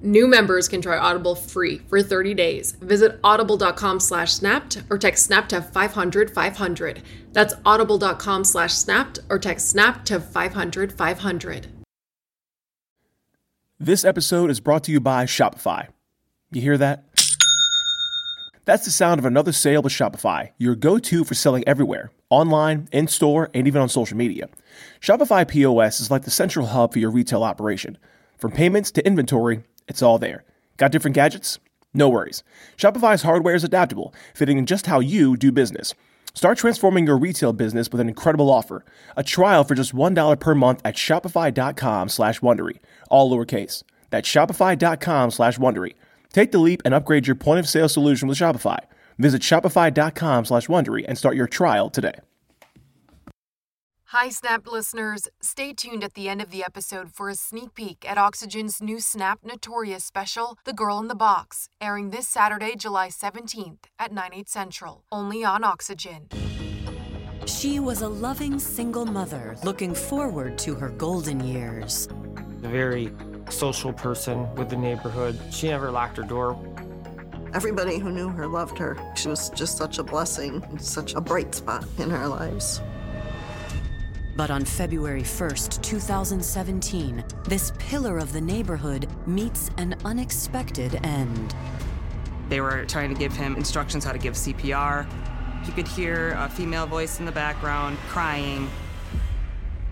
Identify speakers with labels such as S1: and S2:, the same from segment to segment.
S1: New members can try Audible free for 30 days. Visit audible.com slash snapped or text snap to 500 500. That's audible.com slash snapped or text snap to 500 500.
S2: This episode is brought to you by Shopify. You hear that? That's the sound of another sale with Shopify, your go to for selling everywhere online, in store, and even on social media. Shopify POS is like the central hub for your retail operation. From payments to inventory, it's all there. Got different gadgets? No worries. Shopify's hardware is adaptable, fitting in just how you do business. Start transforming your retail business with an incredible offer. A trial for just $1 per month at shopify.com slash Wondery, all lowercase. That's shopify.com slash Wondery. Take the leap and upgrade your point of sale solution with Shopify. Visit shopify.com slash Wondery and start your trial today.
S1: Hi, Snap listeners. Stay tuned at the end of the episode for a sneak peek at Oxygen's new Snap Notorious special, The Girl in the Box, airing this Saturday, July 17th at 9, 8 central, only on Oxygen.
S3: She was a loving single mother looking forward to her golden years.
S4: A very social person with the neighborhood. She never locked her door.
S5: Everybody who knew her loved her. She was just such a blessing, such a bright spot in our lives.
S3: But on February 1st, 2017, this pillar of the neighborhood meets an unexpected end.
S6: They were trying to give him instructions how to give CPR. He could hear a female voice in the background crying.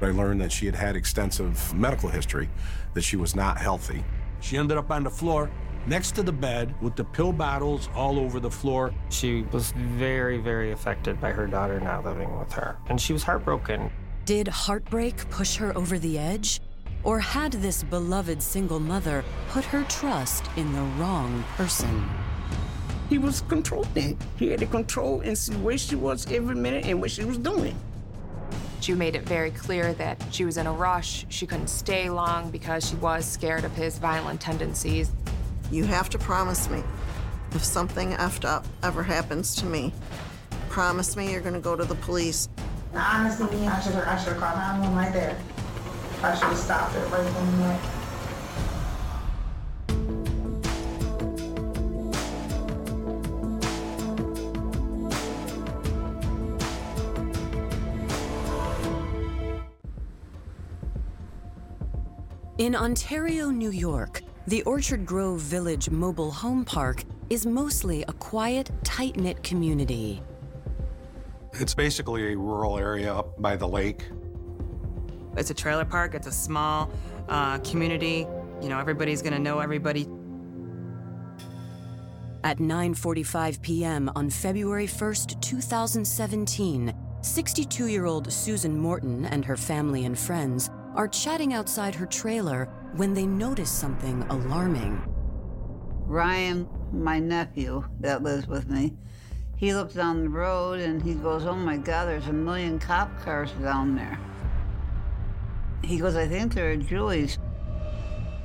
S7: I learned that she had had extensive medical history, that she was not healthy.
S8: She ended up on the floor next to the bed with the pill bottles all over the floor.
S4: She was very, very affected by her daughter not living with her, and she was heartbroken.
S3: Did heartbreak push her over the edge? Or had this beloved single mother put her trust in the wrong person?
S9: He was controlling. He had to control and see where she was every minute and what she was doing.
S10: She made it very clear that she was in a rush. She couldn't stay long because she was scared of his violent tendencies.
S5: You have to promise me if something effed up ever happens to me, promise me you're going to go to the police.
S11: Honestly, I should have I should have called 911 right there. I should have stopped it right then and there.
S3: In Ontario, New York, the Orchard Grove Village Mobile Home Park is mostly a quiet, tight knit community.
S7: It's basically a rural area up by the lake.
S6: It's a trailer park, it's a small uh, community. You know, everybody's gonna know everybody.
S3: At 9:45 p.m. on February 1st, 2017, 62-year-old Susan Morton and her family and friends are chatting outside her trailer when they notice something alarming.
S12: Ryan, my nephew that lives with me, he looks down the road and he goes, Oh my God, there's a million cop cars down there. He goes, I think they're at Julie's.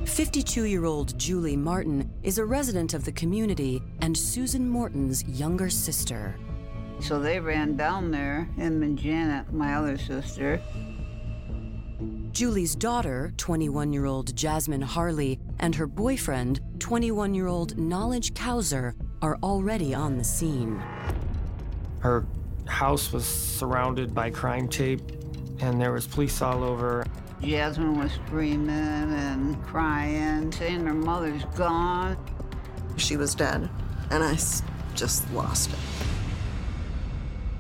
S3: 52 year old Julie Martin is a resident of the community and Susan Morton's younger sister.
S12: So they ran down there, him and Janet, my other sister.
S3: Julie's daughter, 21 year old Jasmine Harlee, and her boyfriend, 21 year old Knowledge Kauser, are already on the scene.
S4: Her house was surrounded by crime tape, and there was police all over.
S12: Jasmine was screaming and crying, saying her mother's gone.
S5: She was dead, and I just lost it.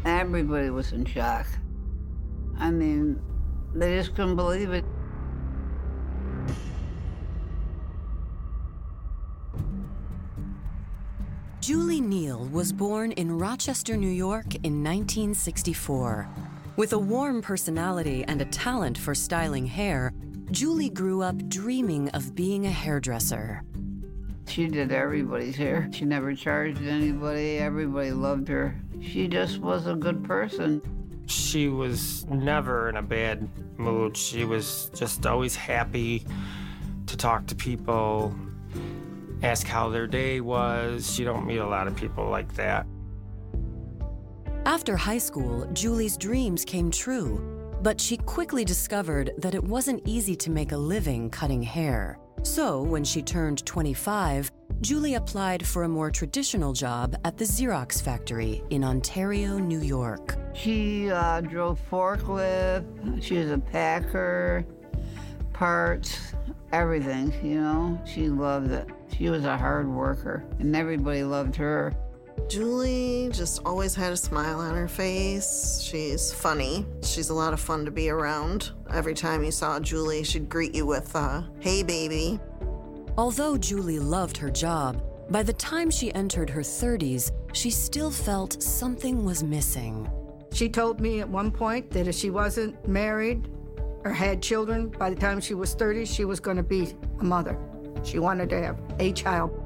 S12: Everybody was in shock. I mean, they just couldn't believe it.
S3: Julie Neal was born in Rochester, New York in 1964. With a warm personality and a talent for styling hair, Julie grew up dreaming of being a hairdresser.
S12: She did everybody's hair. She never charged anybody. Everybody loved her. She just was a good person.
S4: She was never in a bad mood. She was just always happy to talk to people, ask how their day was. You don't meet a lot of people like that.
S3: After high school, Julie's dreams came true, but she quickly discovered that it wasn't easy to make a living cutting hair. So, when she turned 25, Julie applied for a more traditional job at the Xerox factory in Ontario, New York.
S12: She uh, drove forklift. She was a packer, parts, everything, you know. She loved it. She was a hard worker, and everybody loved her.
S5: Julie just always had a smile on her face. She's funny. She's a lot of fun to be around. Every time you saw Julie, she'd greet you with, uh, hey, baby.
S3: Although Julie loved her job, by the time she entered her 30s, she still felt something was missing.
S13: She told me at one point that if she wasn't married or had children by the time she was 30, she was going to be a mother. She wanted to have a child.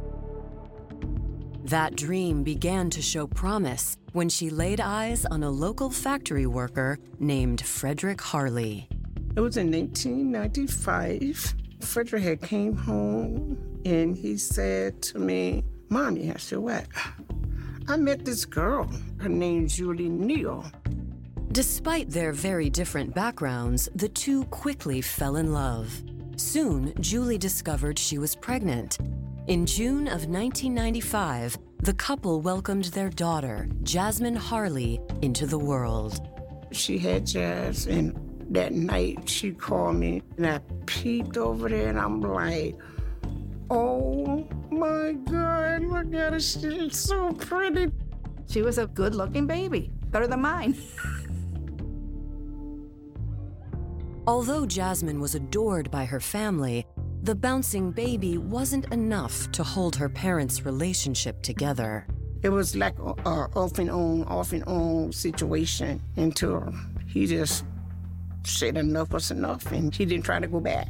S3: That dream began to show promise when she laid eyes on a local factory worker named Frederick Harlee.
S9: It was in 1995. Frederick had came home and he said to me, Mommy, I said, what? I met this girl. Her name's Julie Neal.
S3: Despite their very different backgrounds, the two quickly fell in love. Soon, Julie discovered she was pregnant. In June of 1995, the couple welcomed their daughter, Jasmine Harlee, into the world.
S9: She had Jazz, and that night she called me, and I peeked over there, and I'm like, oh my God, look at her. She's so pretty.
S13: She was a good looking baby, better than mine.
S3: Although Jasmine was adored by her family, the bouncing baby wasn't enough to hold her parents' relationship together.
S9: It was like a, a off and on, off and on situation until he just said enough was enough and he didn't try to go back.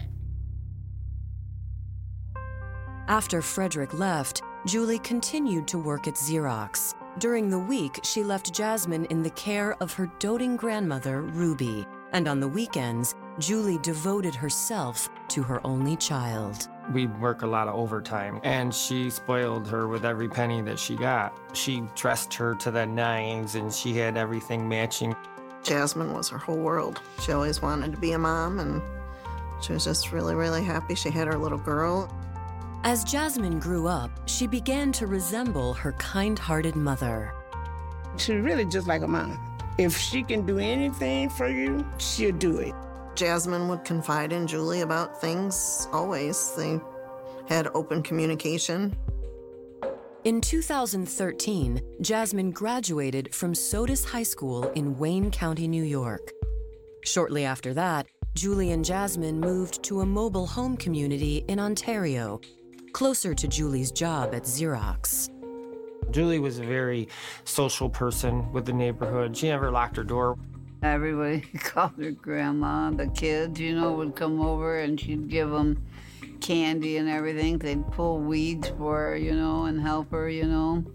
S3: After Frederick left, Julie continued to work at Xerox. During the week, she left Jasmine in the care of her doting grandmother, Ruby, and on the weekends, Julie devoted herself to her only child.
S4: We'd work a lot of overtime, and she spoiled her with every penny that she got. She dressed her to the nines, and she had everything matching.
S5: Jasmine was her whole world. She always wanted to be a mom, and she was just really, really happy she had her little girl.
S3: As Jasmine grew up, she began to resemble her kind hearted mother.
S9: She's really just like a mom. If she can do anything for you, she'll do it.
S5: Jasmine would confide in Julie about things always. They had open communication.
S3: In 2013, Jasmine graduated from Sodus High School in Wayne County, New York. Shortly after that, Julie and Jasmine moved to a mobile home community in Ontario, closer to Julie's job at Xerox.
S4: Julie was a very social person with the neighborhood. She never locked her door.
S12: Everybody called her grandma. The kids, you know, would come over and she'd give them candy and everything. They'd pull weeds for her, you know, and help her, you know.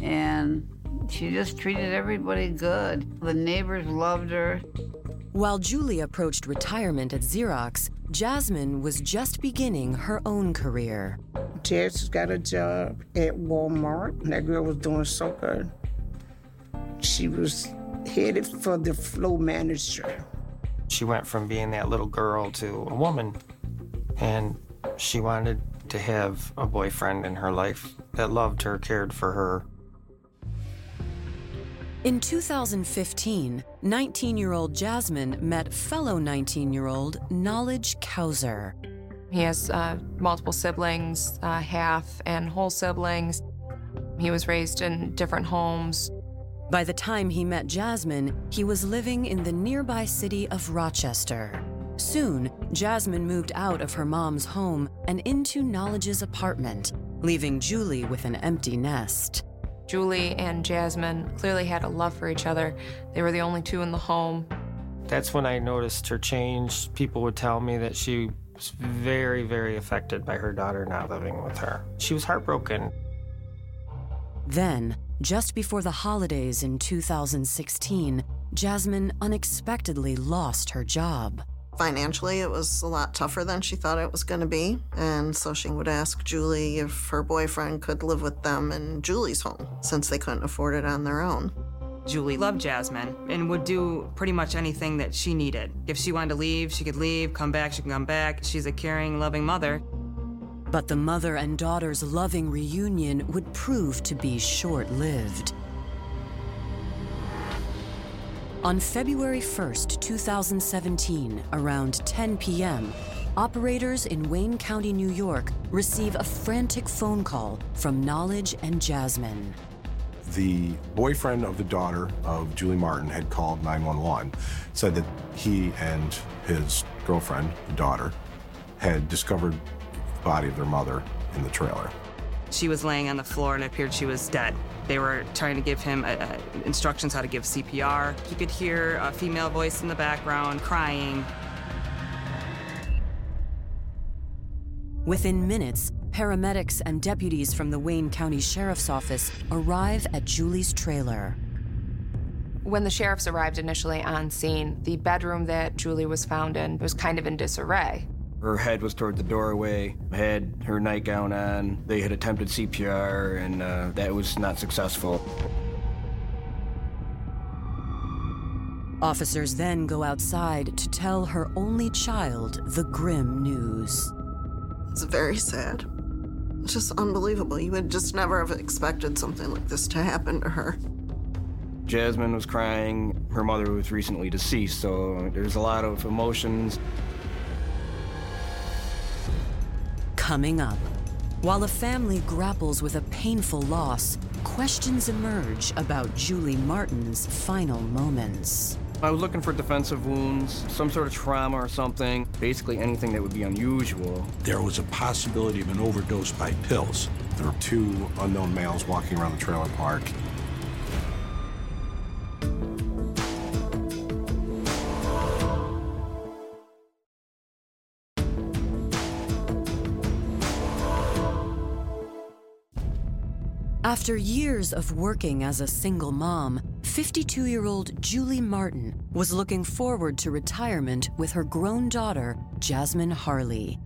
S12: And she just treated everybody good. The neighbors loved her.
S3: While Julie approached retirement at Xerox, Jasmine was just beginning her own career.
S9: Jess got a job at Walmart. And that girl was doing so good. She was headed for the flow manager.
S4: She went from being that little girl to a woman, and she wanted to have a boyfriend in her life that loved her, cared for her.
S3: In 2015, 19 year old Jasmine met fellow 19 year old Knowledge Kauser.
S10: He has uh, multiple siblings, uh, half and whole siblings. He was raised in different homes.
S3: By the time he met Jasmine, he was living in the nearby city of Rochester. Soon, Jasmine moved out of her mom's home and into Knowledge's apartment. leaving Julie with an empty nest.
S10: Julie and Jasmine clearly had a love for each other. They were the only two in the home.
S4: That's when I noticed her change. People would tell me that she was very, very affected by her daughter not living with her. She was heartbroken.
S3: Then, just before the holidays in 2016, Jasmine unexpectedly lost her job.
S5: Financially, it was a lot tougher than she thought it was going to be. And so she would ask Julie if her boyfriend could live with them in Julie's home since they couldn't afford it on their own.
S6: Julie loved Jasmine and would do pretty much anything that she needed. If she wanted to leave, she could leave, come back, she could come back. She's a caring, loving mother.
S3: But the mother and daughter's loving reunion would prove to be short lived. On February 1st, 2017, around 10 p.m., operators in Wayne County, New York receive a frantic phone call from Knowledge and Jasmine.
S7: The boyfriend of the daughter of Julie Martin had called 911, said that he and his girlfriend, the daughter, had discovered body of their mother in the trailer.
S6: She was laying on the floor and it appeared she was dead. They were trying to give him uh, uh, instructions how to give CPR. He could hear a female voice in the background crying.
S3: Within minutes, paramedics and deputies from the Wayne County Sheriff's Office arrive at Julie's trailer.
S10: When the sheriffs arrived initially on scene, the bedroom that Julie was found in was kind of in disarray.
S14: Her head was toward the doorway, had her nightgown on. They had attempted CPR, and uh, that was not successful.
S3: Officers then go outside to tell her only child the grim news.
S5: It's very sad. It's just unbelievable. You would just never have expected something like this to happen to her.
S14: Jasmine was crying. Her mother was recently deceased, so there's a lot of emotions.
S3: Coming up, while a family grapples with a painful loss, questions emerge about Julie Martin's final moments.
S14: I was looking for defensive wounds, some sort of trauma or something, basically anything that would be unusual.
S8: There was a possibility of an overdose by pills.
S7: There were two unknown males walking around the trailer park.
S3: After years of working as a single mom, 52 year old Julie Martin was looking forward to retirement with her grown daughter, Jasmine Harlee.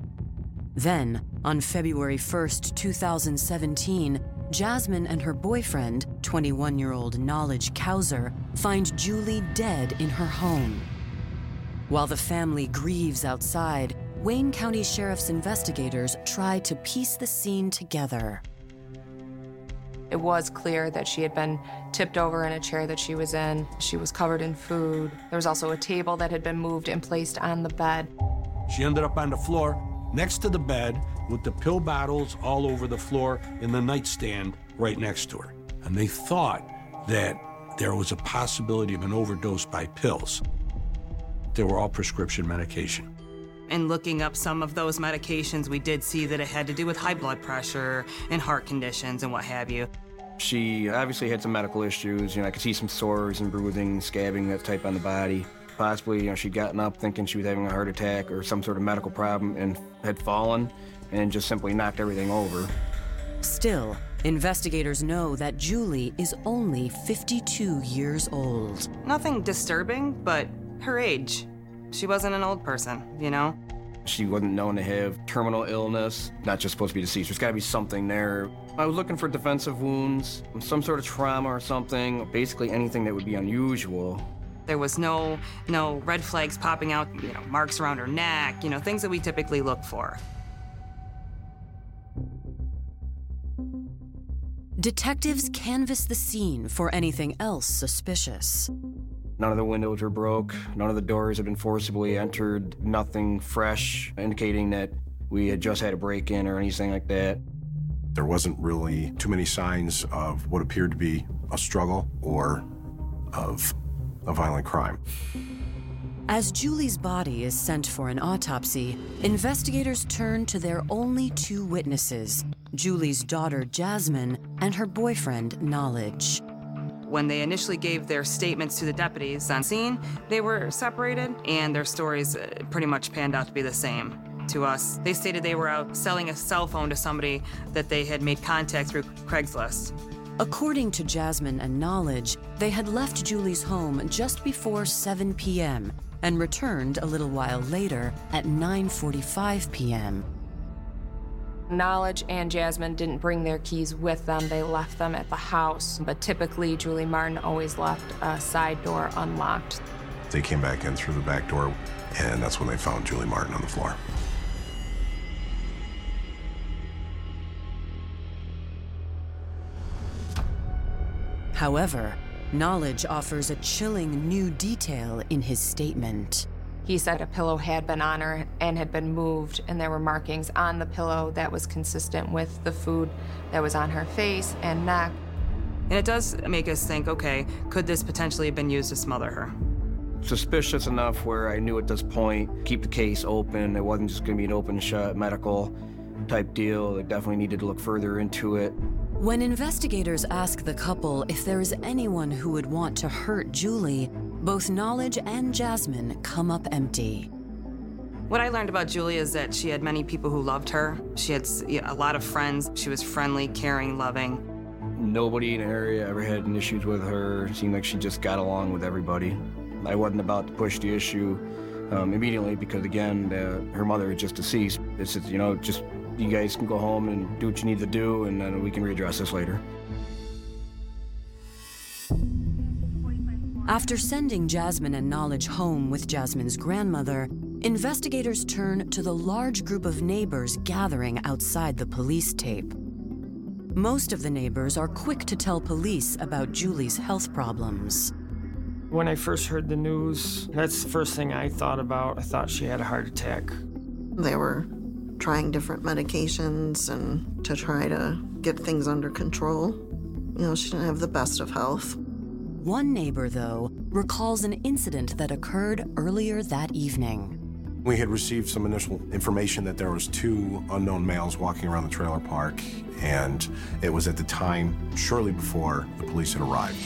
S3: Then, on February 1st, 2017, Jasmine and her boyfriend, 21 year old Knowledge Kauser, find Julie dead in her home. While the family grieves outside, Wayne County Sheriff's investigators try to piece the scene together.
S10: It was clear that she had been tipped over in a chair that she was in. She was covered in food. There was also a table that had been moved and placed on the bed.
S8: She ended up on the floor next to the bed with the pill bottles all over the floor in the nightstand right next to her. And they thought that there was a possibility of an overdose by pills. They were all prescription medication.
S6: And looking up some of those medications, we did see that it had to do with high blood pressure and heart conditions and what have you.
S14: She obviously had some medical issues. You know, I could see some sores and bruising, scabbing, that type on the body. Possibly, you know, she'd gotten up thinking she was having a heart attack or some sort of medical problem and had fallen and just simply knocked everything over.
S3: Still, investigators know that Julie is only 52 years old.
S6: Nothing disturbing, but her age. She wasn't an old person, you know?
S14: She wasn't known to have terminal illness, not just supposed to be deceased. There's got to be something there. I was looking for defensive wounds, some sort of trauma or something, basically anything that would be unusual.
S6: There was no no red flags popping out, you know, marks around her neck, you know, things that we typically look for.
S3: Detectives canvass the scene for anything else suspicious.
S14: None of the windows were broke, none of the doors had been forcibly entered, nothing fresh indicating that we had just had a break in or anything like that.
S7: There wasn't really too many signs of what appeared to be a struggle or of a violent crime.
S3: As Julie's body is sent for an autopsy, investigators turn to their only two witnesses Julie's daughter, Jasmine, and her boyfriend, Knowledge.
S6: When they initially gave their statements to the deputies on scene, they were separated, and their stories uh, pretty much panned out to be the same to us. They stated they were out selling a cell phone to somebody that they had made contact through Craigslist.
S3: According to Jasmine and Knowledge, they had left Julie's home just before 7 p.m. and returned a little while later at 9:45 p.m.
S10: Knowledge and Jasmine didn't bring their keys with them. They left them at the house. But typically, Julie Martin always left a side door unlocked.
S7: They came back in through the back door, and that's when they found Julie Martin on the floor.
S3: However, Knowledge offers a chilling new detail in his statement.
S10: He said a pillow had been on her and had been moved, and there were markings on the pillow that was consistent with the food that was on her face and neck.
S6: And it does make us think okay, could this potentially have been used to smother her?
S14: Suspicious enough where I knew at this point, keep the case open. It wasn't just going to be an open shut medical type deal. They definitely needed to look further into it.
S3: When investigators ask the couple if there is anyone who would want to hurt Julie, both Knowledge and Jasmine come up empty.
S6: What I learned about Julia is that she had many people who loved her. She had a lot of friends. She was friendly, caring, loving.
S14: Nobody in the area ever had any issues with her. It seemed like she just got along with everybody. I wasn't about to push the issue um, immediately because, again, uh, her mother is just deceased. It's, just, you know, just you guys can go home and do what you need to do, and then we can readdress this later.
S3: After sending Jasmine and Knowledge home with Jasmine's grandmother, investigators turn to the large group of neighbors gathering outside the police tape. Most of the neighbors are quick to tell police about Julie's health problems.
S4: When I first heard the news, that's the first thing I thought about. I thought she had a heart attack.
S5: They were trying different medications and to try to get things under control. You know, she didn't have the best of health.
S3: One neighbor, though, recalls an incident that occurred earlier that evening.
S7: We had received some initial information that there was two unknown males walking around the trailer park, and it was at the time shortly before the police had arrived.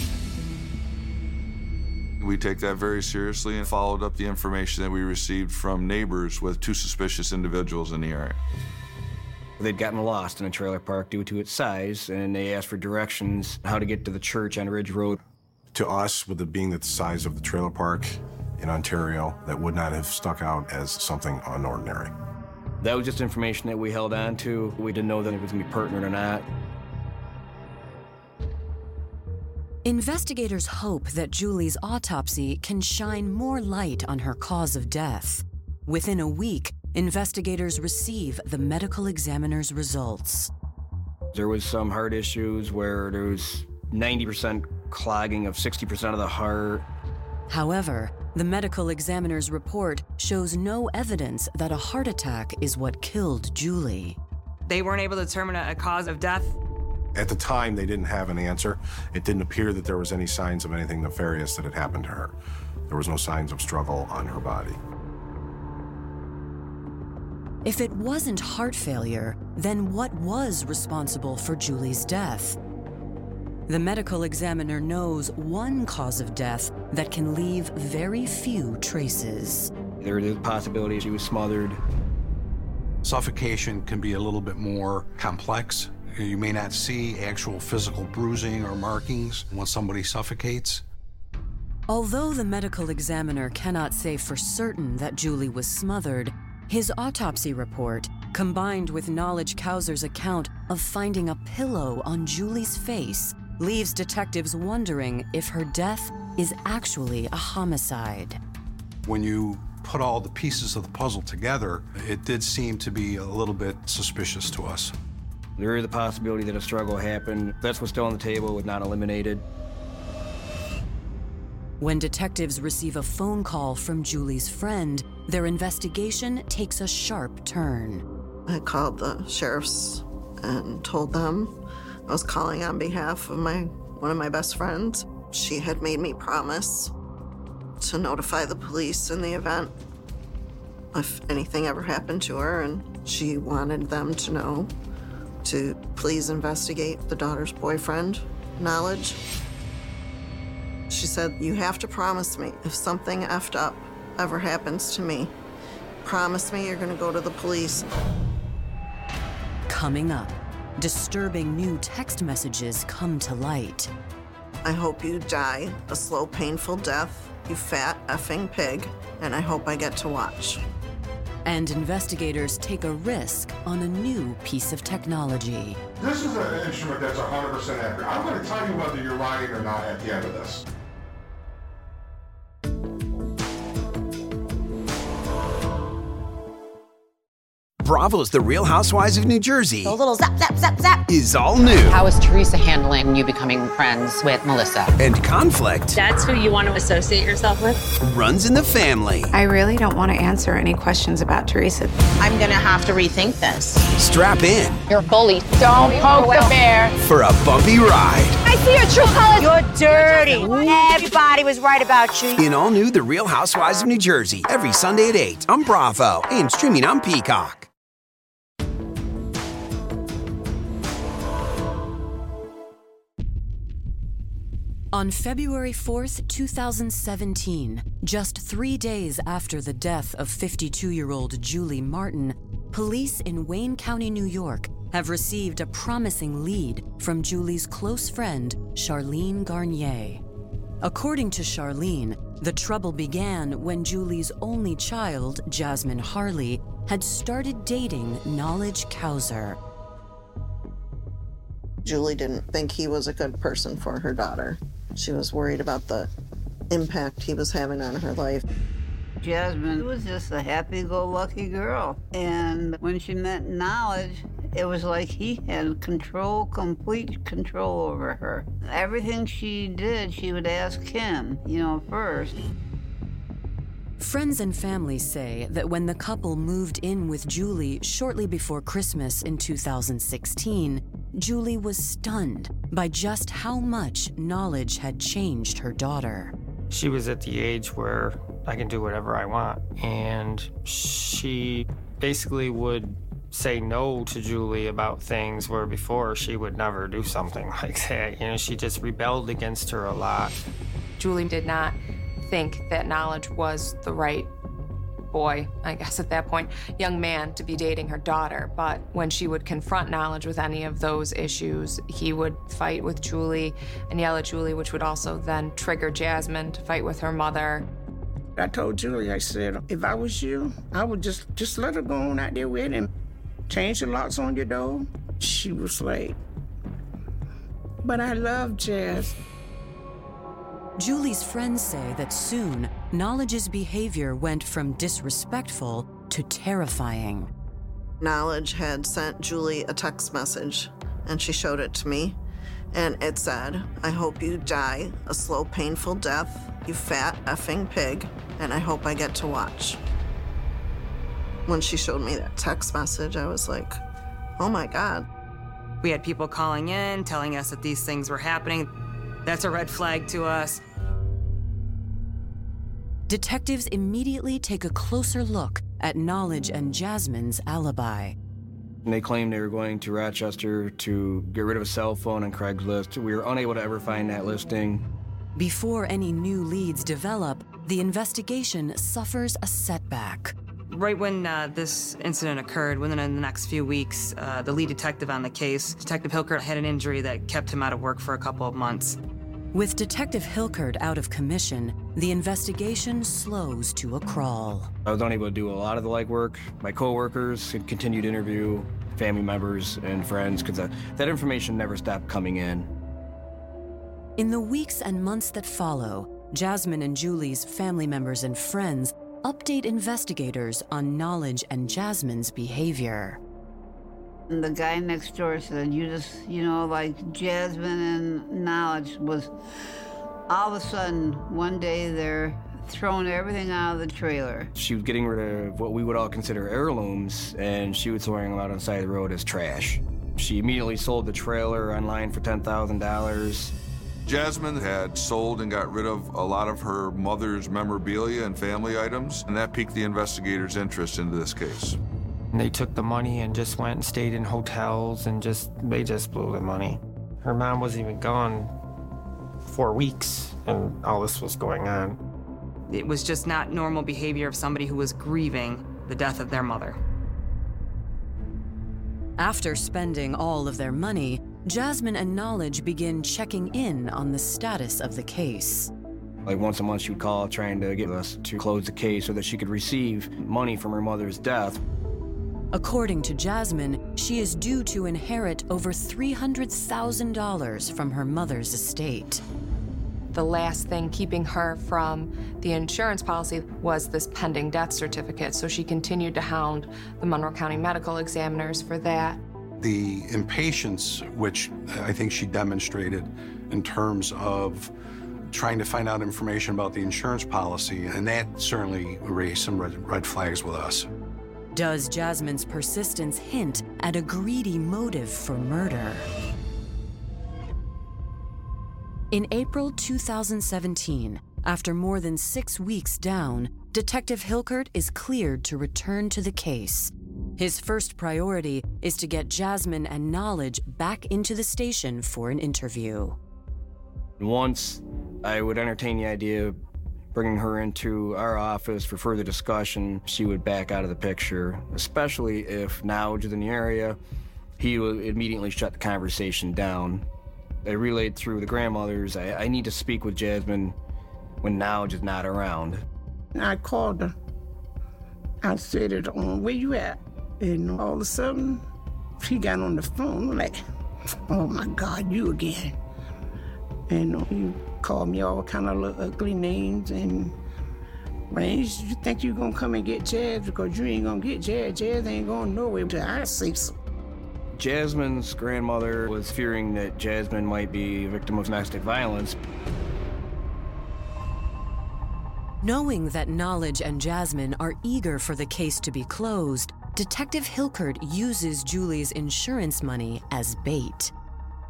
S15: We take that very seriously and followed up the information that we received from neighbors with two suspicious individuals in the area.
S14: They'd gotten lost in a trailer park due to its size, and they asked for directions how to get to the church on Ridge Road.
S7: To us, with it being the size of the trailer park in Ontario, that would not have stuck out as something unordinary.
S14: That was just information that we held on to. We didn't know that it was going to be pertinent or not.
S3: Investigators hope that Julie's autopsy can shine more light on her cause of death. Within a week, investigators receive the medical examiner's results.
S14: There was some heart issues where there was 90% clogging of 60% of the heart.
S3: However, the medical examiner's report shows no evidence that a heart attack is what killed Julie.
S6: They weren't able to determine a cause of death
S7: at the time, they didn't have an answer. It didn't appear that there was any signs of anything nefarious that had happened to her. There was no signs of struggle on her body.
S3: If it wasn't heart failure, then what was responsible for Julie's death? The medical examiner knows one cause of death that can leave very few traces.
S14: There is a possibility she was smothered.
S8: Suffocation can be a little bit more complex you may not see actual physical bruising or markings when somebody suffocates.
S3: Although the medical examiner cannot say for certain that Julie was smothered, his autopsy report, combined with Knowledge Kauser's account of finding a pillow on Julie's face, leaves detectives wondering if her death is actually a homicide.
S8: When you put all the pieces of the puzzle together, it did seem to be a little bit suspicious to us.
S14: There is a possibility that a struggle happened. That's what's still on the table, was not eliminated.
S3: When detectives receive a phone call from Julie's friend, their investigation takes a sharp turn.
S5: I called the sheriffs and told them I was calling on behalf of my one of my best friends. She had made me promise to notify the police in the event if anything ever happened to her, and she wanted them to know to please investigate the daughter's boyfriend knowledge. She said, You have to promise me if something effed up ever happens to me, promise me you're gonna go to the police.
S3: Coming up, disturbing new text messages come to light.
S5: I hope you die a slow, painful death, you fat effing pig, and I hope I get to watch.
S3: And investigators take a risk on a new piece of technology.
S16: This is an instrument that's 100% accurate. I'm going to tell you whether you're lying or not at the end of this.
S17: Bravo's The Real Housewives of New Jersey
S18: A little zap, zap, zap, zap.
S17: is all new.
S18: How is Teresa handling you becoming friends with Melissa?
S17: And conflict
S19: That's who you want to associate yourself with?
S17: runs in the family.
S20: I really don't want to answer any questions about Teresa.
S18: I'm gonna have to rethink this.
S17: Strap in
S18: You're a bully. Don't poke the bear.
S17: for a bumpy ride.
S18: I see your true colors. You're dirty. Everybody was right about you.
S17: In all new The Real Housewives of New Jersey, every Sunday at 8 on Bravo and streaming on Peacock.
S3: On February 4th, 2017, just three days after the death of 52 year old Julie Martin, police in Wayne County, New York, have received a promising lead from Julie's close friend, Charlene Garnier. According to Charlene, the trouble began when Julie's only child, Jasmine Harlee, had started dating Knowledge Kauser.
S5: Julie didn't think he was a good person for her daughter. She was worried about the impact he was having on her life.
S12: Jasmine was just a happy go lucky girl. And when she met Knowledge, it was like he had control, complete control over her. Everything she did, she would ask him, you know, first.
S3: Friends and family say that when the couple moved in with Julie shortly before Christmas in 2016, Julie was stunned by just how much knowledge had changed her daughter.
S4: She was at the age where I can do whatever I want. And she basically would say no to Julie about things where before she would never do something like that. You know, she just rebelled against her a lot.
S10: Julie did not think that knowledge was the right boy, I guess at that point, young man to be dating her daughter. But when she would confront knowledge with any of those issues, he would fight with Julie and yell at Julie, which would also then trigger Jasmine to fight with her mother.
S9: I told Julie, I said, if I was you, I would just just let her go on out there with him. Change the locks on your door. She was like, but I love Jazz.
S3: Julie's friends say that soon, Knowledge's behavior went from disrespectful to terrifying.
S5: Knowledge had sent Julie a text message, and she showed it to me. And it said, I hope you die a slow, painful death, you fat effing pig, and I hope I get to watch. When she showed me that text message, I was like, oh my God.
S6: We had people calling in, telling us that these things were happening. That's a red flag to us.
S3: Detectives immediately take a closer look at Knowledge and Jasmine's alibi.
S14: They claimed they were going to Rochester to get rid of a cell phone on Craigslist. We were unable to ever find that listing.
S3: Before any new leads develop, the investigation suffers a setback.
S6: Right when uh, this incident occurred, within the next few weeks, uh, the lead detective on the case, Detective Hilkert, had an injury that kept him out of work for a couple of months.
S3: With Detective Hilkert out of commission, the investigation slows to a crawl.
S14: I was unable to do a lot of the legwork. My coworkers continued to interview family members and friends because uh, that information never stopped coming in.
S3: In the weeks and months that follow, Jasmine and Julie's family members and friends update investigators on Knowledge and Jasmine's behavior.
S12: And the guy next door said, You just, you know, like Jasmine and Knowledge was all of a sudden, one day they're throwing everything out of the trailer.
S14: She was getting rid of what we would all consider heirlooms, and she was throwing them out on the side of the road as trash. She immediately sold the trailer online for $10,000.
S15: Jasmine had sold and got rid of a lot of her mother's memorabilia and family items, and that piqued the investigators' interest into this case.
S4: They took the money and just went and stayed in hotels and just, they just blew the money. Her mom was even gone for weeks, and all this was going on.
S6: It was just not normal behavior of somebody who was grieving the death of their mother.
S3: After spending all of their money, Jasmine and Knowledge begin checking in on the status of the case.
S14: Like once a month, she would call trying to get us to close the case so that she could receive money from her mother's death.
S3: According to Jasmine, she is due to inherit over $300,000 from her mother's estate.
S10: The last thing keeping her from the insurance policy was this pending death certificate, so she continued to hound the Monroe County medical examiners for that.
S21: The impatience which I think she demonstrated in terms of trying to find out information about the insurance policy, and that certainly raised some red, red flags with us.
S3: Does Jasmine's persistence hint at a greedy motive for murder? In April 2017, after more than six weeks down, Detective Hilkert is cleared to return to the case. His first priority is to get Jasmine and Knowledge back into the station for an interview.
S14: Once I would entertain the idea bringing her into our office for further discussion, she would back out of the picture, especially if Knowledge in the area. He would immediately shut the conversation down. I relayed through the grandmothers, I, I need to speak with Jasmine when Knowledge is not around.
S9: I called her. I said it on where you at? And all of a sudden, she got on the phone like, oh my God, you again. And you called me all kind of little ugly names and man, you think you gonna come and get Jazz because you ain't gonna get Jazz. Jazz ain't going nowhere until I say so.
S14: Jasmine's grandmother was fearing that Jasmine might be a victim of domestic violence.
S3: Knowing that Knowledge and Jasmine are eager for the case to be closed, Detective Hilkert uses Julie's insurance money as bait.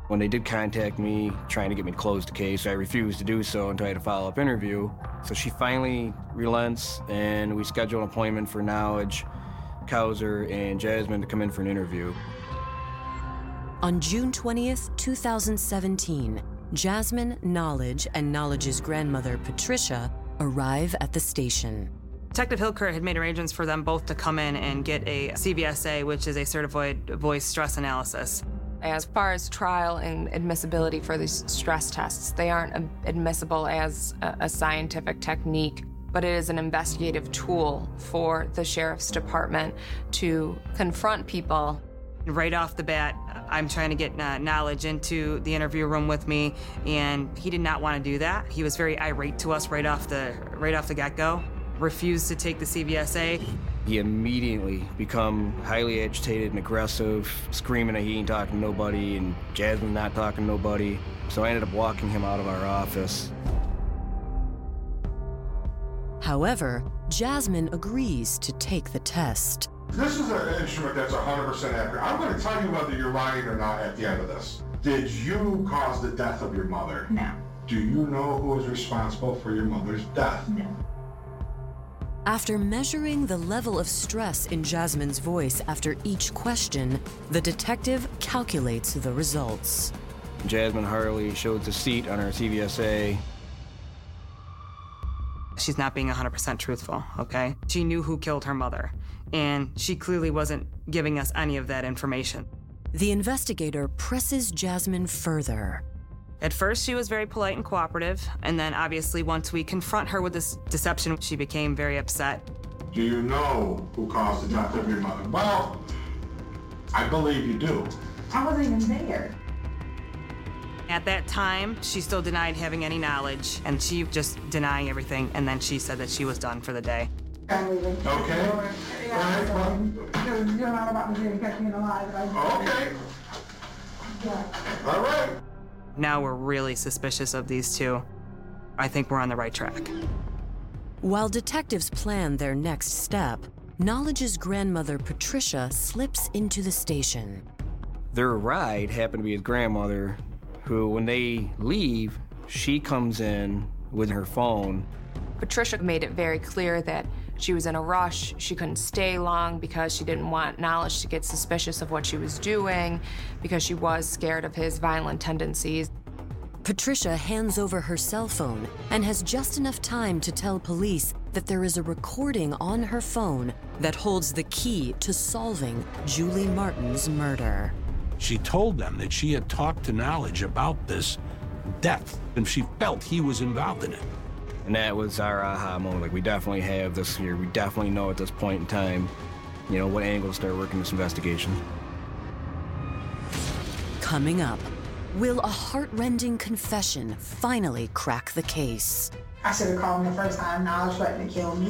S14: When they did contact me trying to get me to close the case, I refused to do so until I had a follow up interview. So she finally relents, and we schedule an appointment for Knowledge, Kauser, and Jasmine to come in for an interview.
S3: On June 20th, 2017, Jasmine, Knowledge, and Knowledge's grandmother, Patricia, arrive at the station.
S6: Detective Hilkert had made arrangements for them both to come in and get a CVSA, which is a certified voice stress analysis.
S10: As far as trial and admissibility for these stress tests, they aren't admissible as a, scientific technique, but it is an investigative tool for the sheriff's department to confront people.
S6: Right off the bat, I'm trying to get uh, knowledge into the interview room with me, and he did not want to do that. He was very irate to us right off the right off the get-go. Refused to take the CVSA.
S14: He immediately become highly agitated and aggressive, screaming that he ain't talking to nobody and Jasmine not talking to nobody. So I ended up walking him out of our office.
S3: However, Jasmine agrees to take the test.
S16: This is an instrument that's 100% accurate. I'm going to tell you whether you're lying or not at the end of this. Did you cause the death of your mother?
S11: No.
S16: Do you know who is responsible for your mother's death?
S11: No.
S3: After measuring the level of stress in Jasmine's voice after each question, the detective calculates the results.
S14: Jasmine Harlee showed the seat on her CVSA.
S6: She's not being 100% truthful, okay? She knew who killed her mother, and she clearly wasn't giving us any of that information.
S3: The investigator presses Jasmine further.
S6: At first, she was very polite and cooperative, and then obviously, once we confront her with this deception, she became very upset.
S16: Do you know who caused the death of your mother? Well, I believe you do.
S11: I wasn't even there.
S6: At that time, she still denied having any knowledge, and she just denying everything, and then she said that she was done for the day.
S11: I'm leaving.
S16: Okay.
S11: All right, well. You're, you're not about to get catch me in a lie, but I
S16: Okay.
S11: Yeah.
S16: All right.
S6: Now we're really suspicious of these two. I think we're on the right track.
S3: While detectives plan their next step, Knowledge's grandmother, Patricia, slips into the station.
S14: Their ride happened to be his grandmother, who, when they leave, She comes in with her phone.
S10: Patricia made it very clear that she was in a rush. She couldn't stay long because she didn't want knowledge to get suspicious of what she was doing, because she was scared of his violent tendencies.
S3: Patricia hands over her cell phone and has just enough time to tell police that there is a recording on her phone that holds the key to solving Julie Martin's murder.
S8: She told them that she had talked to Knowledge about this death, and she felt he was involved in it.
S14: And that was our aha moment. Like, we definitely have this here. We definitely know at this point in time, you know, what angle to start working this investigation.
S3: Coming up, will a heartrending confession finally crack the case?
S11: I should have called him the first time. Knowledge threatened to kill me.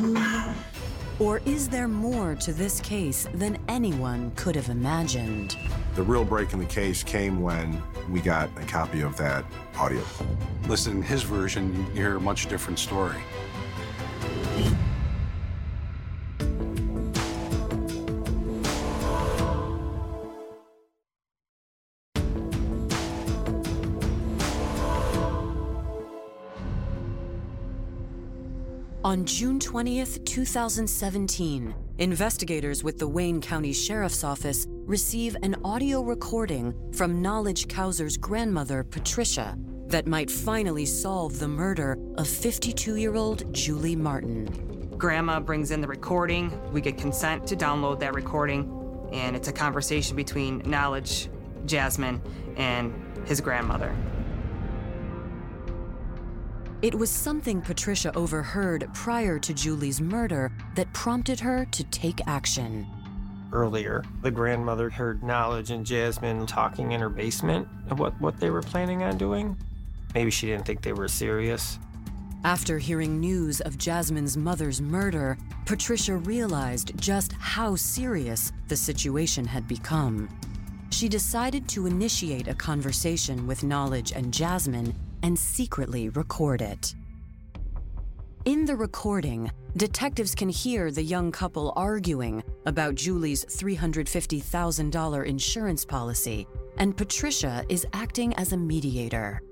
S3: Or is there more to this case than anyone could have imagined?
S7: The real break in the case came when we got a copy of that audio.
S21: Listen, in his version, you hear a much different story.
S3: On June 20th, 2017, investigators with the Wayne County Sheriff's Office receive an audio recording from Knowledge Kauser's grandmother, Patricia, that might finally solve the murder of 52 year old Julie Martin.
S6: Grandma brings in the recording. We get consent to download that recording, and it's a conversation between Knowledge, Jasmine, and his grandmother.
S3: It was something Patricia overheard prior to Julie's murder that prompted her to take action.
S4: Earlier, the grandmother heard Knowledge and Jasmine talking in her basement what, what they were planning on doing. Maybe she didn't think they were serious.
S3: After hearing news of Jasmine's mother's murder, Patricia realized just how serious the situation had become. She decided to initiate a conversation with Knowledge and Jasmine and secretly record it. In the recording, detectives can hear the young couple arguing about Julie's $350,000 insurance policy, and Patricia is acting as a mediator.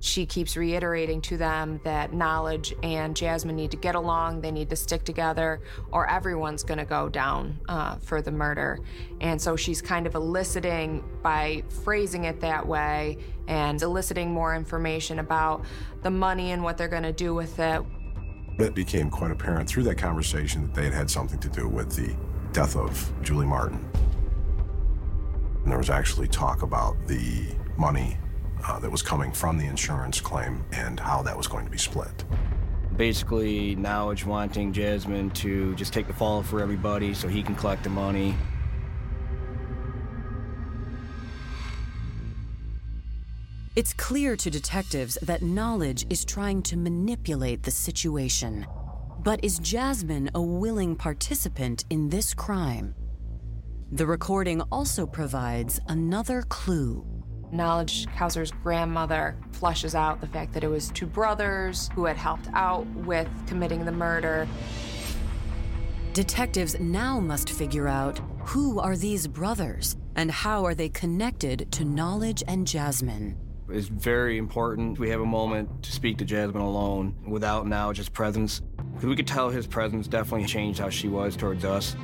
S10: She keeps reiterating to them that Knowledge and Jasmine need to get along, they need to stick together, or everyone's going to go down uh, for the murder. And so she's kind of eliciting, by phrasing it that way, and eliciting more information about the money and what they're going to do with it.
S7: It became quite apparent through that conversation that they had had something to do with the death of Julie Martin. And there was actually talk about the money uh, that was coming from the insurance claim and how that was going to be split.
S14: Basically, Knowledge wanting Jasmine to just take the fall for everybody so he can collect the money.
S3: It's clear to detectives that Knowledge is trying to manipulate the situation. But is Jasmine a willing participant in this crime? The recording also provides another clue.
S10: Knowledge Kauser's grandmother flushes out the fact that it was two brothers who had helped out with committing the murder.
S3: Detectives now must figure out who are these brothers and how are they connected to Knowledge and Jasmine.
S14: It's very important we have a moment to speak to Jasmine alone without Knowledge's presence. Because we could tell his presence definitely changed how she was towards us.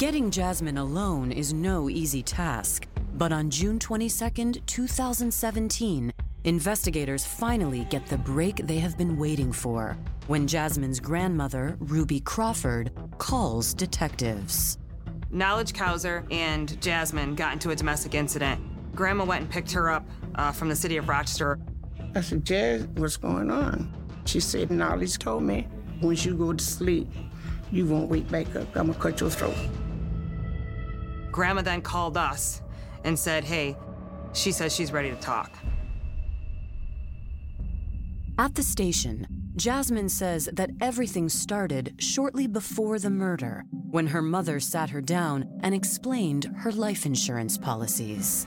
S3: Getting Jasmine alone is no easy task, but on June 22, 2017, investigators finally get the break they have been waiting for when Jasmine's grandmother, Ruby Crawford, calls detectives.
S6: Knowledge Kauser and Jasmine got into a domestic incident. Grandma went and picked her up uh, from the city of Rochester.
S9: I said, Jazz, what's going on? She said, Knowledge told me, once you go to sleep, you won't wake back up. I'm gonna cut your throat.
S6: Grandma then called us and said, hey, she says she's ready to talk.
S3: At the station, Jasmine says that everything started shortly before the murder when her mother sat her down and explained her life insurance policies.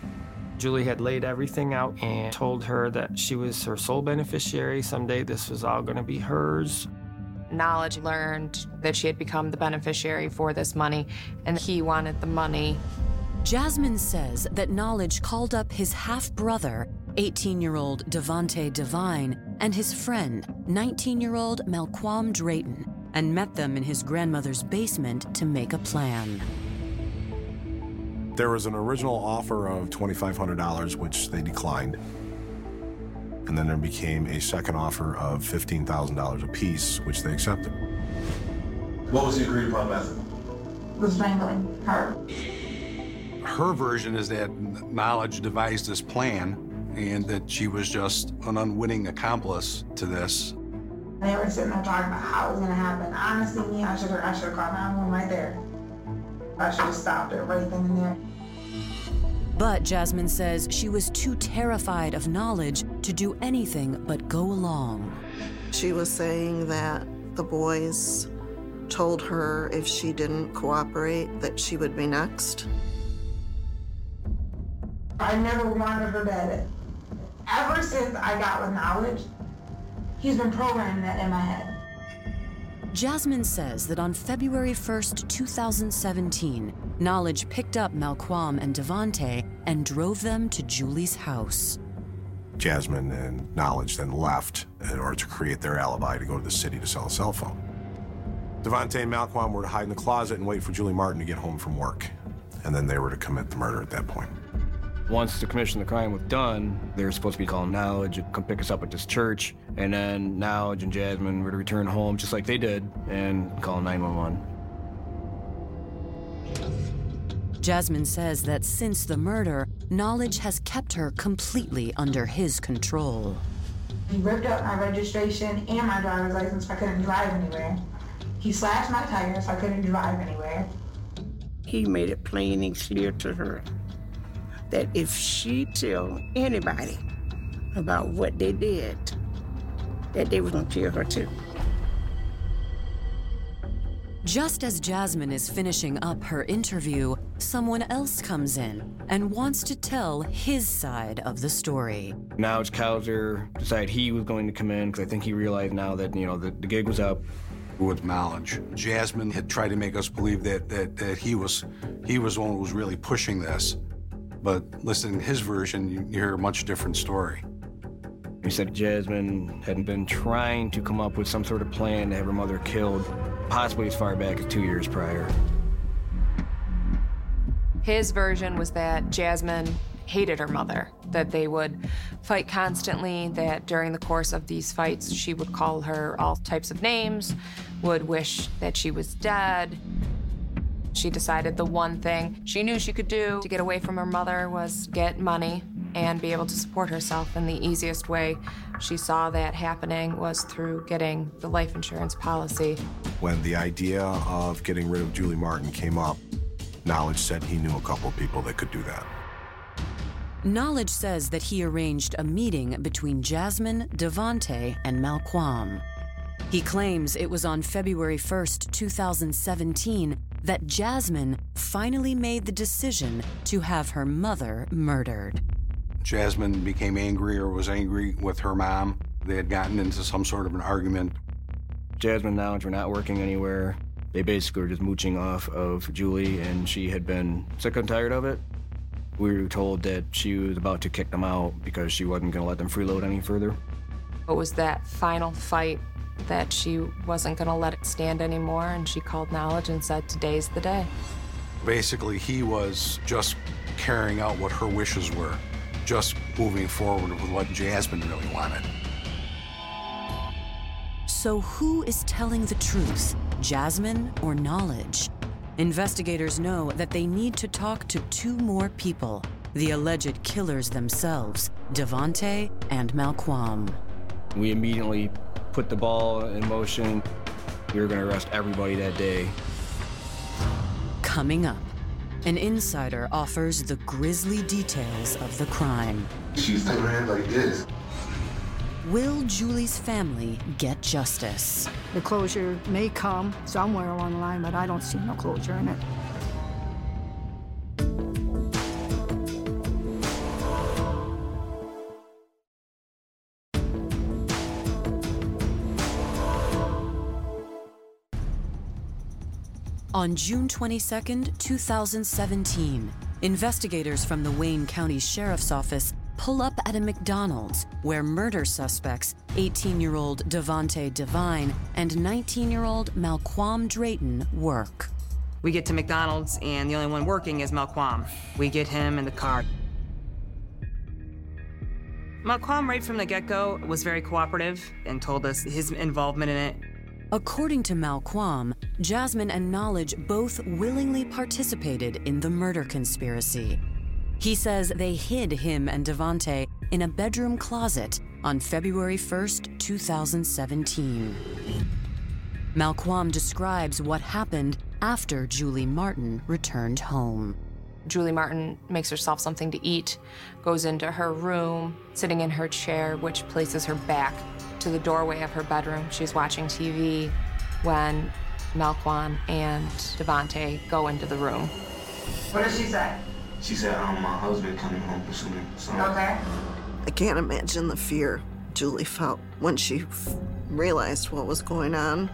S4: Julie had laid everything out and told her that she was her sole beneficiary. Someday this was all going to be hers.
S10: Knowledge learned that she had become the beneficiary for this money, and he wanted the money.
S3: Jasmine says that Knowledge called up his half brother, 18 year old Devonte Devine, and his friend, 19 year old Malquam Drayton, and met them in his grandmother's basement to make a plan.
S7: There was an original offer of $2,500, which they declined. And then there became a second offer of $15,000 apiece, which they accepted.
S16: What was the agreed upon method?
S11: The strangling her.
S21: Her version is that Knowledge devised this plan and that she was just an unwitting accomplice to this.
S11: They were sitting there talking about how it was gonna happen. Honestly, me, I should have I should have called 911 right there. I should have stopped it right then and there.
S3: But Jasmine says she was too terrified of Knowledge to do anything but go along.
S5: She was saying that the boys told her if she didn't cooperate that she would be next.
S11: I never wanted her dead. Ever since I got with Knowledge, he's been programming that in my head.
S3: Jasmine says that on February 1st, 2017, Knowledge picked up Malquam and Devonte and drove them to Julie's house.
S7: Jasmine and Knowledge then left in order to create their alibi to go to the city to sell a cell phone. Devonte and Malquam were to hide in the closet and wait for Julie Martin to get home from work. And then they were to commit the murder at that point.
S14: Once the commission of the crime was done, they were supposed to be calling Knowledge to come pick us up at this church, and then Knowledge and Jasmine were to return home just like they did and call 911.
S3: Jasmine says that since the murder, Knowledge has kept her completely under his control.
S11: He ripped up my registration and my driver's license so I couldn't drive anywhere. He slashed my tires so I couldn't drive anywhere.
S9: He made it plain and clear to her that if she tell anybody about what they did, that they was gonna kill her too.
S3: Just as Jasmine is finishing up her interview, someone else comes in and wants to tell his side of the story.
S14: Now it's Kauser decided he was going to come in because I think he realized now that, you know, the, the gig was up.
S21: With knowledge, Jasmine had tried to make us believe that that, that he was he was the one who was really pushing this. But listening to his version, you, you hear a much different story.
S14: He said Jasmine had been trying to come up with some sort of plan to have her mother killed, possibly as far back as two years prior.
S10: His version was that Jasmine hated her mother, that they would fight constantly, that during the course of these fights, she would call her all types of names, would wish that she was dead. She decided the one thing she knew she could do to get away from her mother was get money and be able to support herself. And the easiest way she saw that happening was through getting the life insurance policy.
S7: When the idea of getting rid of Julie Martin came up, Knowledge said he knew a couple of people that could do that.
S3: Knowledge says that he arranged a meeting between Jasmine, Devonte, and Malquam. He claims it was on February 1st, 2017, that Jasmine finally made the decision to have her mother murdered.
S21: Jasmine became angry or was angry with her mom. They had gotten into some sort of an argument.
S14: Jasmine and Knowledge were not working anywhere. They basically were just mooching off of Julie, and she had been sick and tired of it. We were told that she was about to kick them out because she wasn't going to let them freeload any further.
S10: It was that final fight that she wasn't going to let it stand anymore, and she called Knowledge and said, Today's the day.
S21: Basically, he was just carrying out what her wishes were, just moving forward with what Jasmine really wanted.
S3: So, who is telling the truth, Jasmine or Knowledge? Investigators know that they need to talk to two more people the alleged killers themselves, Devonte and Malquam.
S14: We immediately put the ball in motion. We were going to arrest everybody that day.
S3: Coming up, an insider offers the grisly details of the crime.
S16: She's taking her hand like this.
S3: Will Julie's family get justice?
S13: The closure may come somewhere along the line, but I don't see no closure in it.
S3: On June 22, 2017, investigators from the Wayne County Sheriff's Office pull up at a McDonald's where murder suspects 18 year old Devonte Devine and 19 year old Malquam Drayton work.
S6: We get to McDonald's, and the only one working is Malquam. We get him in the car. Malquam, right from the get go, was very cooperative and told us his involvement in it.
S3: According to Malquam, Jasmine and Knowledge both willingly participated in the murder conspiracy. He says they hid him and Devonte in a bedroom closet on February 1st, 2017. Malquam describes what happened after Julie Martin returned home.
S10: Julie Martin makes herself something to eat, goes into her room, sitting in her chair, which places her back to the doorway of her bedroom. She's watching TV when Malquam and Devonte go into the room.
S11: What does she say?
S22: She said, um, my husband coming home pursuing something.
S11: Okay.
S5: I can't imagine the fear Julie felt when she f- realized what was going on,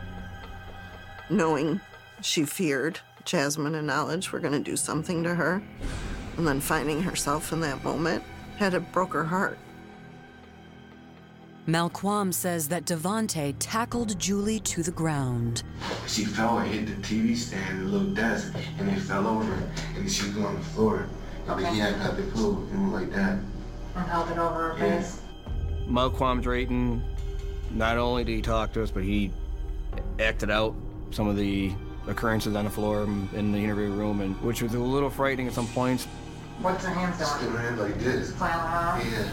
S5: knowing she feared Jasmine and Knowledge were going to do something to her, and then finding herself in that moment had it broke her heart.
S3: Malquam says that Devonte tackled Julie to the ground.
S22: She fell and hit the TV stand, the little desk, and it fell over, and she was on the floor. Like he had cut the pillow, and like that.
S11: And held it over her
S22: Yeah.
S11: face.
S14: Malquam Drayton, not only did he talk to us, but he acted out some of the occurrences on the floor in the interview room, and which was a little frightening at some points.
S11: What's her hands doing?
S22: Still hand like this.
S11: Flailing around?
S22: Yeah.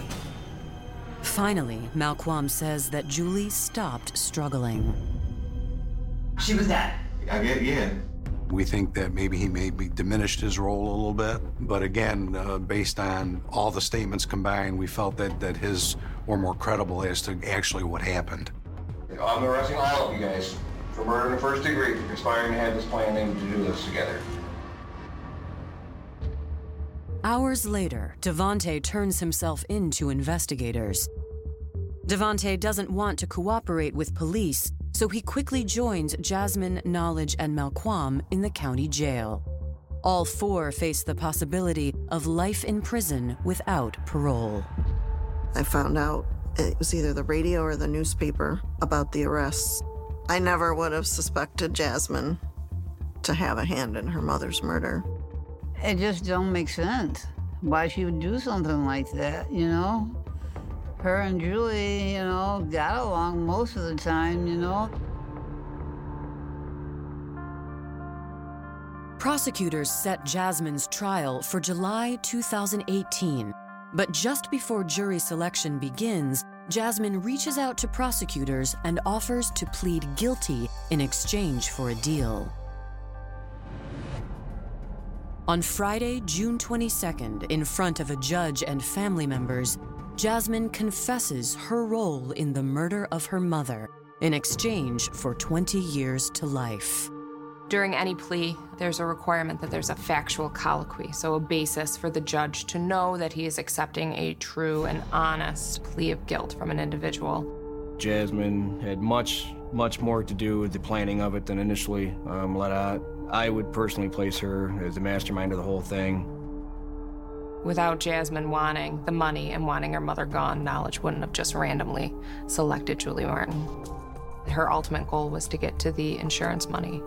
S3: Finally, Malquam says that Julie stopped struggling.
S11: She was dead.
S22: I get, yeah.
S21: We think that maybe he maybe diminished his role a little bit, but again, uh, based on all the statements combined, we felt that, that his were more credible as to actually what happened.
S14: I'm arresting all of you guys for murder in the first degree, for conspiring to have this plan and to do this together.
S3: Hours later, Devonte turns himself in to investigators. Devonte doesn't want to cooperate with police, so he quickly joins Jasmine, Knowledge, and Malquam in the county jail. All four face the possibility of life in prison without parole.
S5: I found out it was either the radio or the newspaper about the arrests. I never would have suspected Jasmine to have a hand in her mother's murder.
S12: It just don't make sense why she would do something like that, you know? Her and Julie, you know, got along most of the time, you know?
S3: Prosecutors set Jasmine's trial for July 2018, but just before jury selection begins, Jasmine reaches out to prosecutors and offers to plead guilty in exchange for a deal. On Friday, June 22nd, in front of a judge and family members, Jasmine confesses her role in the murder of her mother in exchange for 20 years to life.
S10: During any plea, there's a requirement that there's a factual colloquy, so a basis for the judge to know that he is accepting a true and honest plea of guilt from an individual.
S14: Jasmine had much, much more to do with the planning of it than initially um, let out. I would personally place her as the mastermind of the whole thing.
S10: Without Jasmine wanting the money and wanting her mother gone, Knowledge wouldn't have just randomly selected Julie Martin. Her ultimate goal was to get to the insurance money.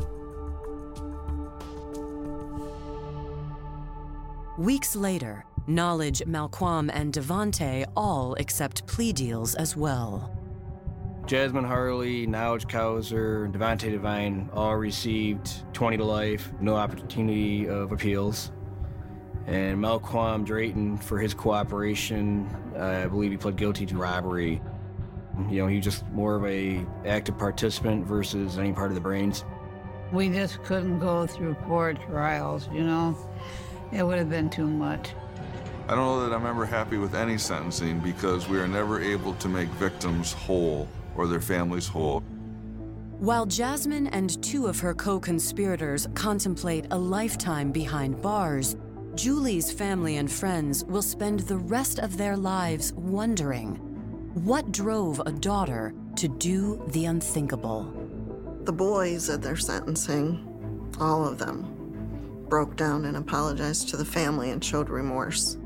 S3: Weeks later, Knowledge, Malquam, and Devonte all accept plea deals as well.
S14: Jasmine Harlee, Knowledge Kauser, and Devonte Devine all received 20 to life, no opportunity of appeals. And Malquam Drayton, for his cooperation, uh, I believe he pled guilty to robbery. You know, he was just more of a active participant versus any part of the brains.
S12: We just couldn't go through four trials, you know? It would have been too much.
S15: I don't know that I'm ever happy with any sentencing because we are never able to make victims whole or their families whole.
S3: While Jasmine and two of her co conspirators contemplate a lifetime behind bars, Julie's family and friends will spend the rest of their lives wondering what drove a daughter to do the unthinkable.
S5: The boys at their sentencing, all of them, broke down and apologized to the family and showed remorse.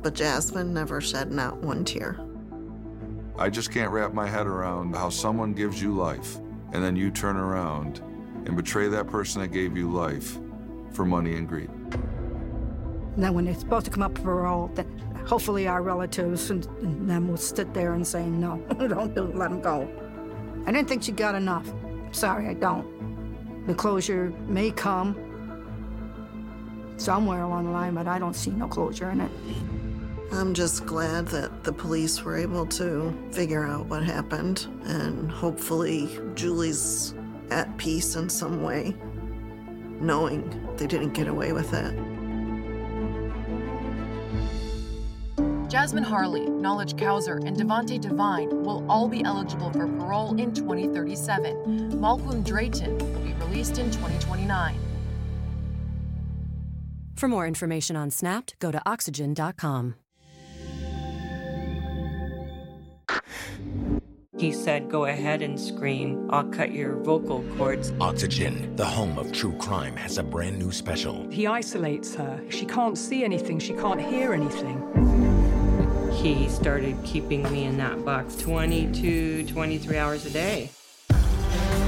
S5: But Jasmine never shed not one tear.
S15: I just can't wrap my head around how someone gives you life and then you turn around and betray that person that gave you life for money and greed.
S13: Now, when they're supposed to come up for parole, then hopefully our relatives and, and them will sit there and say, no, don't do, let them go. I didn't think she got enough. Sorry, I don't. The closure may come somewhere along the line, but I don't see no closure in it.
S5: I'm just glad that the police were able to figure out what happened, and hopefully Julie's at peace in some way, knowing they didn't get away with it.
S23: Jasmine Harlee, Knowledge Kauser, and Devonte Devine will all be eligible for parole in 2037. Malquam Drayton will be released in 2029.
S3: For more information on Snapped, go to oxygen.com.
S24: He said, Go ahead and scream. I'll cut your vocal cords.
S25: Oxygen, the home of true crime, has a brand new special.
S26: He isolates her. She can't see anything, she can't hear anything.
S24: He started keeping me in that box 22, 23 hours a day.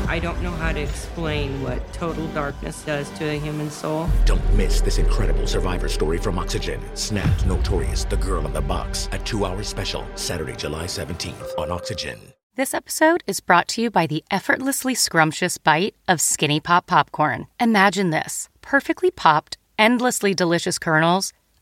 S24: I don't know how to explain what total darkness does to a human soul.
S25: Don't miss this incredible survivor story from Oxygen. Snapped Notorious, the girl in the box. A two hour special, Saturday, July 17th on Oxygen.
S27: This episode is brought to you by the effortlessly scrumptious bite of Skinny Pop Popcorn. Imagine this perfectly popped, endlessly delicious kernels,